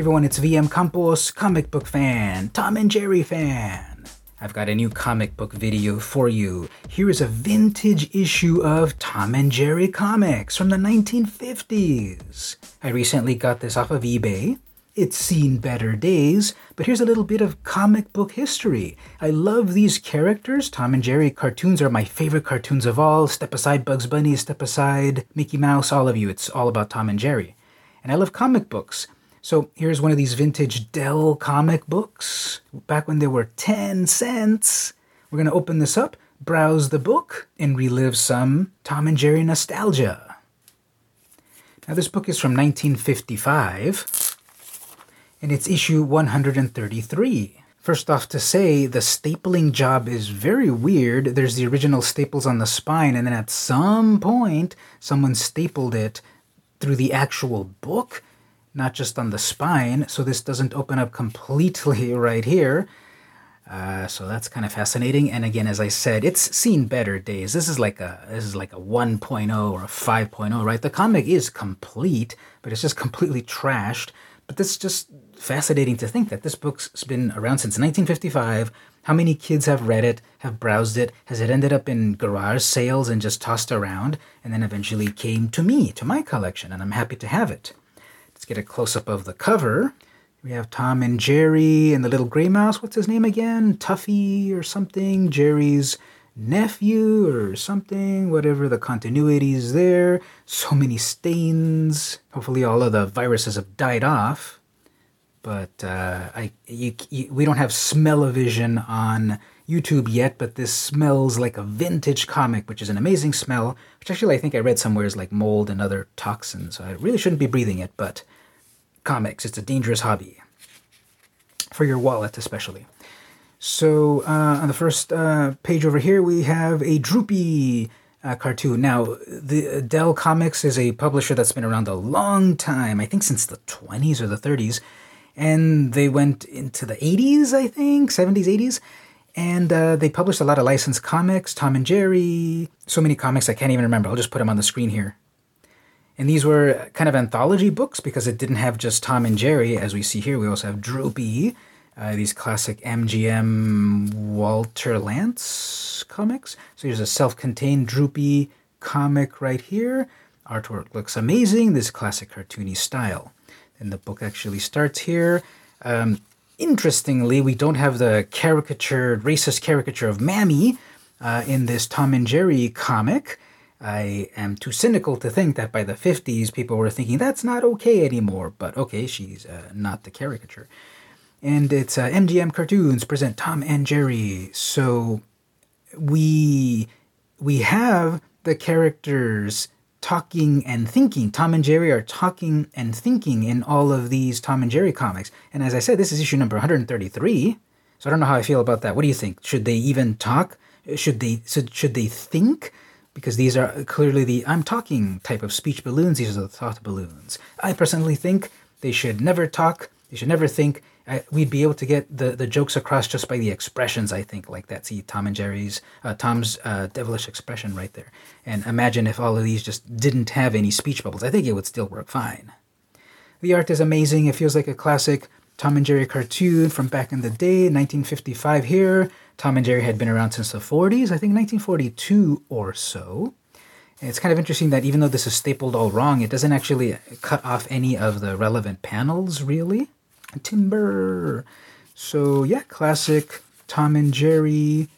everyone, it's VM Campos, comic book fan, Tom and Jerry fan. I've got a new comic book video for you. Here is a vintage issue of Tom and Jerry comics from the 1950s. I recently got this off of eBay. It's seen better days, but here's a little bit of comic book history. I love these characters. Tom and Jerry cartoons are my favorite cartoons of all. Step aside Bugs Bunny, step aside Mickey Mouse, all of you. It's all about Tom and Jerry. And I love comic books. So here's one of these vintage Dell comic books, back when they were 10 cents. We're going to open this up, browse the book, and relive some Tom and Jerry nostalgia. Now, this book is from 1955, and it's issue 133. First off, to say the stapling job is very weird. There's the original staples on the spine, and then at some point, someone stapled it through the actual book not just on the spine, so this doesn't open up completely right here. Uh, so that's kind of fascinating. And again, as I said, it's seen better days. This is like a this is like a 1.0 or a 5.0, right? The comic is complete, but it's just completely trashed. But this is just fascinating to think that this book's been around since 1955. How many kids have read it, have browsed it? Has it ended up in garage sales and just tossed around, and then eventually came to me, to my collection, and I'm happy to have it. Let's get a close up of the cover. We have Tom and Jerry and the little gray mouse. What's his name again? Tuffy or something? Jerry's nephew or something, whatever the continuity is there. So many stains. Hopefully, all of the viruses have died off. But uh, I, you, you, we don't have smell-o-vision on YouTube yet, but this smells like a vintage comic, which is an amazing smell, which actually I think I read somewhere is like mold and other toxins. So I really shouldn't be breathing it, but comics. It's a dangerous hobby for your wallet, especially. So uh, on the first uh, page over here, we have a Droopy uh, cartoon. Now, the Dell Comics is a publisher that's been around a long time. I think since the 20s or the 30s, and they went into the 80s, I think, 70s, 80s. And uh, they published a lot of licensed comics, Tom and Jerry, so many comics I can't even remember. I'll just put them on the screen here. And these were kind of anthology books because it didn't have just Tom and Jerry, as we see here. We also have Droopy, uh, these classic MGM Walter Lantz comics. So here's a self contained Droopy comic right here. Artwork looks amazing, this classic cartoony style. And the book actually starts here. Um, interestingly, we don't have the caricatured, racist caricature of Mammy uh, in this Tom and Jerry comic. I am too cynical to think that by the 50s people were thinking that's not okay anymore, but okay, she's uh, not the caricature. And it's uh, MGM Cartoons present Tom and Jerry. So we we have the characters talking and thinking. Tom and Jerry are talking and thinking in all of these Tom and Jerry comics. And as I said, this is issue number 133. So I don't know how I feel about that. What do you think? Should they even talk? Should they should, should they think? because these are clearly the I'm talking type of speech balloons. These are the thought balloons. I personally think they should never talk. They should never think. Uh, we'd be able to get the, the jokes across just by the expressions. I think like that. See Tom and Jerry's uh, Tom's uh, devilish expression right there. And imagine if all of these just didn't have any speech bubbles. I think it would still work fine. The art is amazing. It feels like a classic Tom and Jerry cartoon from back in the day, 1955 here. Tom and Jerry had been around since the 40s, I think 1942 or so. It's kind of interesting that even though this is stapled all wrong, it doesn't actually cut off any of the relevant panels, really. Timber. So, yeah, classic Tom and Jerry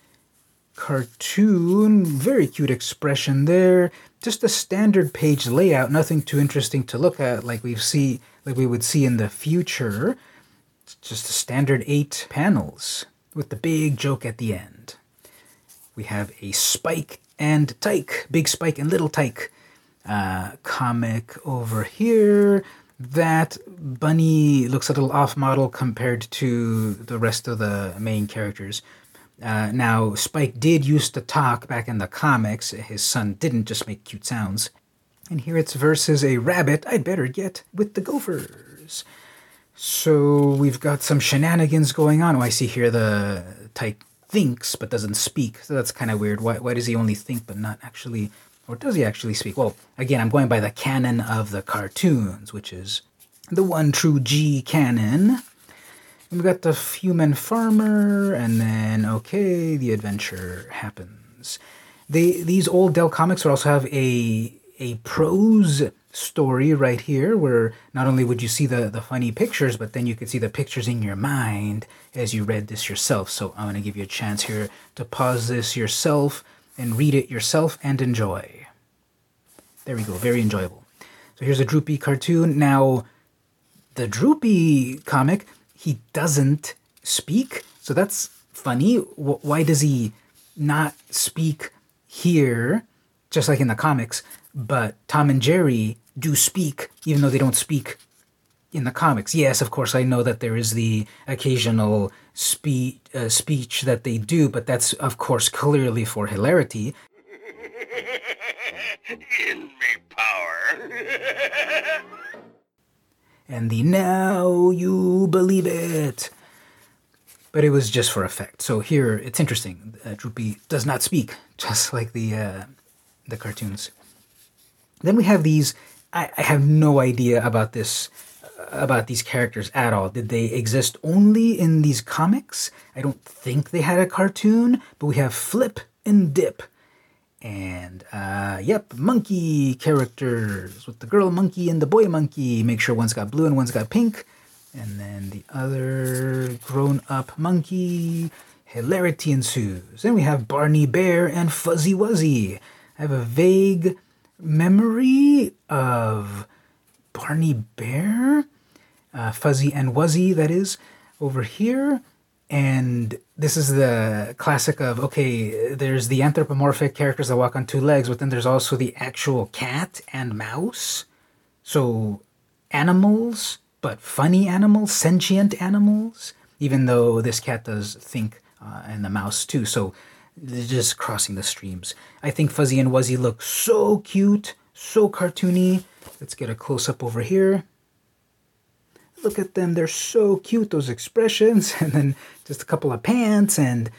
cartoon. Very cute expression there. Just a standard page layout, nothing too interesting to look at like we see like we would see in the future. It's just a standard eight panels with the big joke at the end. We have a Spike and Tyke, Big Spike and Little Tyke uh, comic over here. That bunny looks a little off model compared to the rest of the main characters. Uh, now, Spike did used to talk back in the comics. His son didn't just make cute sounds. And here it's versus a rabbit I'd better get with the gophers. So we've got some shenanigans going on. Oh, I see here the Tyke thinks but doesn't speak. So that's kind of weird. Why, why does he only think but not actually, or does he actually speak? Well, again, I'm going by the canon of the cartoons, which is the one true G canon. And we got the human farmer, and then okay, the adventure happens. They these old Dell comics would also have a a prose story right here where not only would you see the, the funny pictures, but then you could see the pictures in your mind as you read this yourself. So I'm going to give you a chance here to pause this yourself and read it yourself and enjoy. There we go, very enjoyable. So here's a Droopy cartoon. Now, the Droopy comic, he doesn't speak, so that's funny. Why does he not speak here, just like in the comics? But Tom and Jerry do speak, even though they don't speak in the comics. Yes, of course, I know that there is the occasional spe- uh, speech that they do, but that's, of course, clearly for hilarity. In me power. and the now you believe it. But it was just for effect. So here, it's interesting. Uh, Droopy does not speak, just like the uh, the cartoons. Then we have these I, I have no idea about this about these characters at all. Did they exist only in these comics? I don't think they had a cartoon, but we have Flip and Dip. And, uh, yep, monkey characters with the girl monkey and the boy monkey. Make sure one's got blue and one's got pink. And then the other grown up monkey. Hilarity ensues. Then we have Barney Bear and Fuzzy Wuzzy. I have a vague memory of Barney Bear, uh, Fuzzy and Wuzzy, that is, over here. And this is the classic of okay, there's the anthropomorphic characters that walk on two legs, but then there's also the actual cat and mouse. So, animals, but funny animals, sentient animals, even though this cat does think uh, and the mouse too. So, just crossing the streams. I think Fuzzy and Wuzzy look so cute, so cartoony. Let's get a close up over here. Look at them, they're so cute, those expressions. And then just a couple of pants, and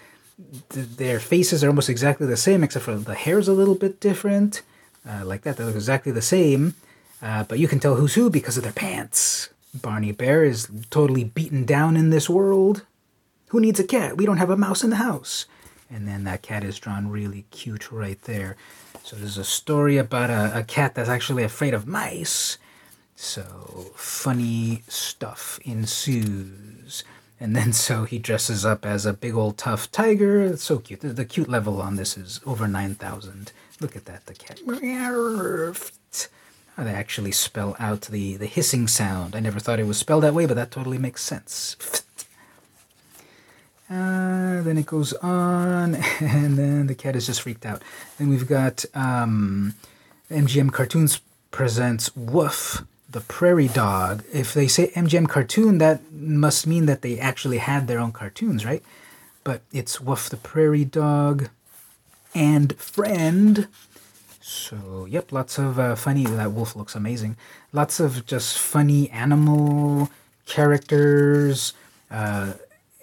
th their faces are almost exactly the same, except for the hair's a little bit different. Uh, like that, they look exactly the same. Uh, but you can tell who's who because of their pants. Barney Bear is totally beaten down in this world. Who needs a cat? We don't have a mouse in the house and then that cat is drawn really cute right there. So there's a story about a, a cat that's actually afraid of mice. So funny stuff ensues. And then so he dresses up as a big old tough tiger. It's so cute. The, the cute level on this is over 9,000. Look at that, the cat. Oh, they actually spell out the, the hissing sound. I never thought it was spelled that way, but that totally makes sense. Uh, then it goes on, and then the cat is just freaked out. Then we've got um, MGM Cartoons presents Wuff, the prairie dog. If they say MGM Cartoon, that must mean that they actually had their own cartoons, right? But it's Wuff the prairie dog and friend. So, yep, lots of uh, funny. That wolf looks amazing. Lots of just funny animal characters. Uh,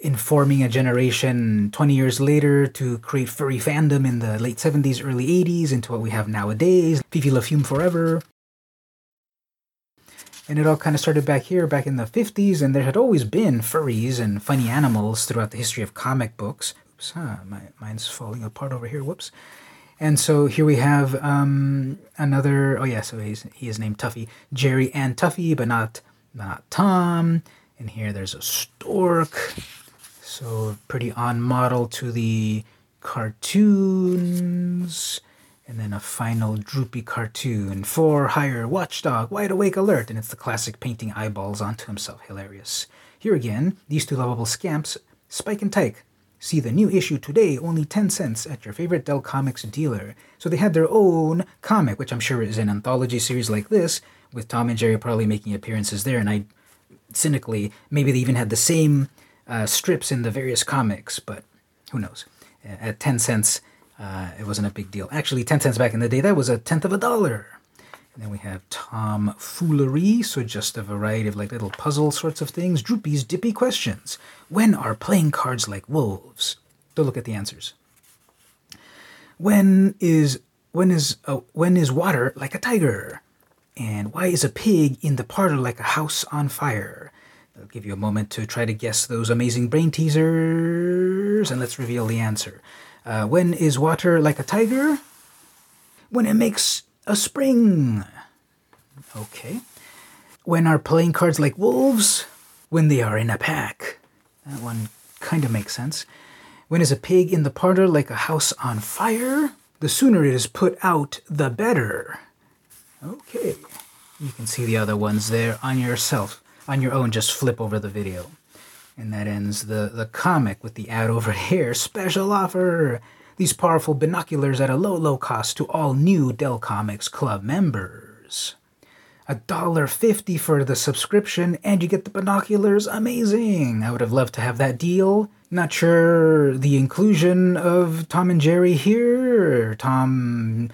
informing a generation 20 years later to create furry fandom in the late 70s, early 80s into what we have nowadays. Fifi LaFume Forever. And it all kind of started back here, back in the 50s, and there had always been furries and funny animals throughout the history of comic books. Oops, huh, my, mine's falling apart over here, whoops. And so here we have um, another, oh yeah, so he's, he is named Tuffy. Jerry and Tuffy, but not, not Tom. And here there's a stork. So pretty on model to the cartoons. And then a final droopy cartoon. For hire, watchdog, wide awake alert. And it's the classic painting eyeballs onto himself. Hilarious. Here again, these two lovable scamps, Spike and Tyke, see the new issue today, only 10 cents at your favorite Dell Comics dealer. So they had their own comic, which I'm sure is an anthology series like this, with Tom and Jerry probably making appearances there. And I cynically, maybe they even had the same uh, strips in the various comics, but who knows? At 10 cents, uh, it wasn't a big deal. Actually, 10 cents back in the day, that was a tenth of a dollar. And then we have Tom Foolery, so just a variety of like little puzzle sorts of things. Droopy's Dippy Questions. When are playing cards like wolves? Go look at the answers. When is when is uh, when is water like a tiger? And why is a pig in the parlor like a house on fire? I'll give you a moment to try to guess those amazing brain teasers, and let's reveal the answer. Uh, when is water like a tiger? When it makes a spring. Okay. When are playing cards like wolves? When they are in a pack. That one kind of makes sense. When is a pig in the parlor like a house on fire? The sooner it is put out, the better. Okay. You can see the other ones there on yourself. On your own, just flip over the video. And that ends the, the comic with the ad over here. Special offer! These powerful binoculars at a low, low cost to all new Dell Comics Club members. A dollar fifty for the subscription, and you get the binoculars. Amazing! I would have loved to have that deal. Not sure the inclusion of Tom and Jerry here. Tom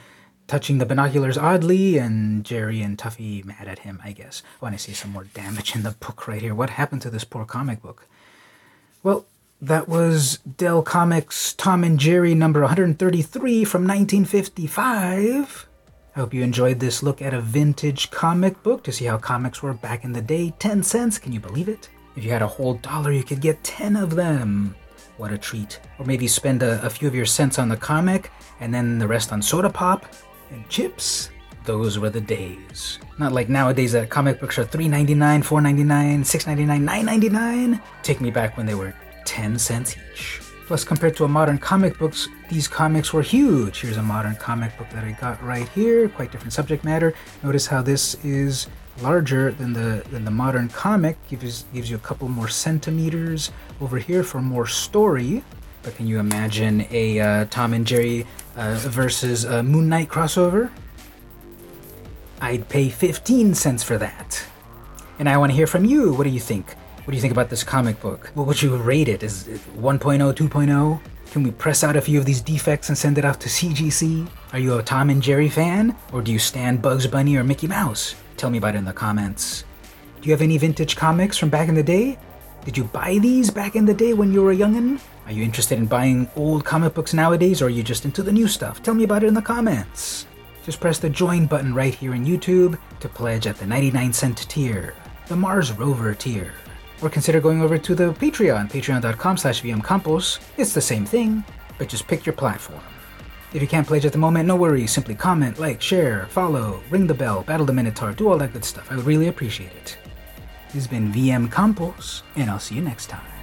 touching the binoculars oddly, and Jerry and Tuffy mad at him, I guess. Want to see some more damage in the book right here. What happened to this poor comic book? Well, that was Dell Comics Tom and Jerry number 133 from 1955. I hope you enjoyed this look at a vintage comic book to see how comics were back in the day. 10 cents, can you believe it? If you had a whole dollar, you could get 10 of them. What a treat. Or maybe spend a, a few of your cents on the comic and then the rest on soda pop and chips. Those were the days. Not like nowadays that comic books are $3.99, $4.99, $6.99, $9.99. Take me back when they were 10 cents each. Plus, compared to a modern comic books, these comics were huge. Here's a modern comic book that I got right here. Quite different subject matter. Notice how this is larger than the than the modern comic. Gives gives you a couple more centimeters over here for more story. But can you imagine a uh, Tom and Jerry uh, versus a Moon Knight crossover? I'd pay 15 cents for that. And I want to hear from you. What do you think? What do you think about this comic book? What would you rate it? Is it 1.0, 2.0? Can we press out a few of these defects and send it off to CGC? Are you a Tom and Jerry fan? Or do you stand Bugs Bunny or Mickey Mouse? Tell me about it in the comments. Do you have any vintage comics from back in the day? Did you buy these back in the day when you were a youngin'? Are you interested in buying old comic books nowadays, or are you just into the new stuff? Tell me about it in the comments. Just press the join button right here in YouTube to pledge at the 99 cent tier, the Mars Rover tier or consider going over to the Patreon, patreon.com slash vmcampos. It's the same thing, but just pick your platform. If you can't pledge at the moment, no worries. Simply comment, like, share, follow, ring the bell, battle the Minotaur, do all that good stuff. I would really appreciate it. This has been VM Campos, and I'll see you next time.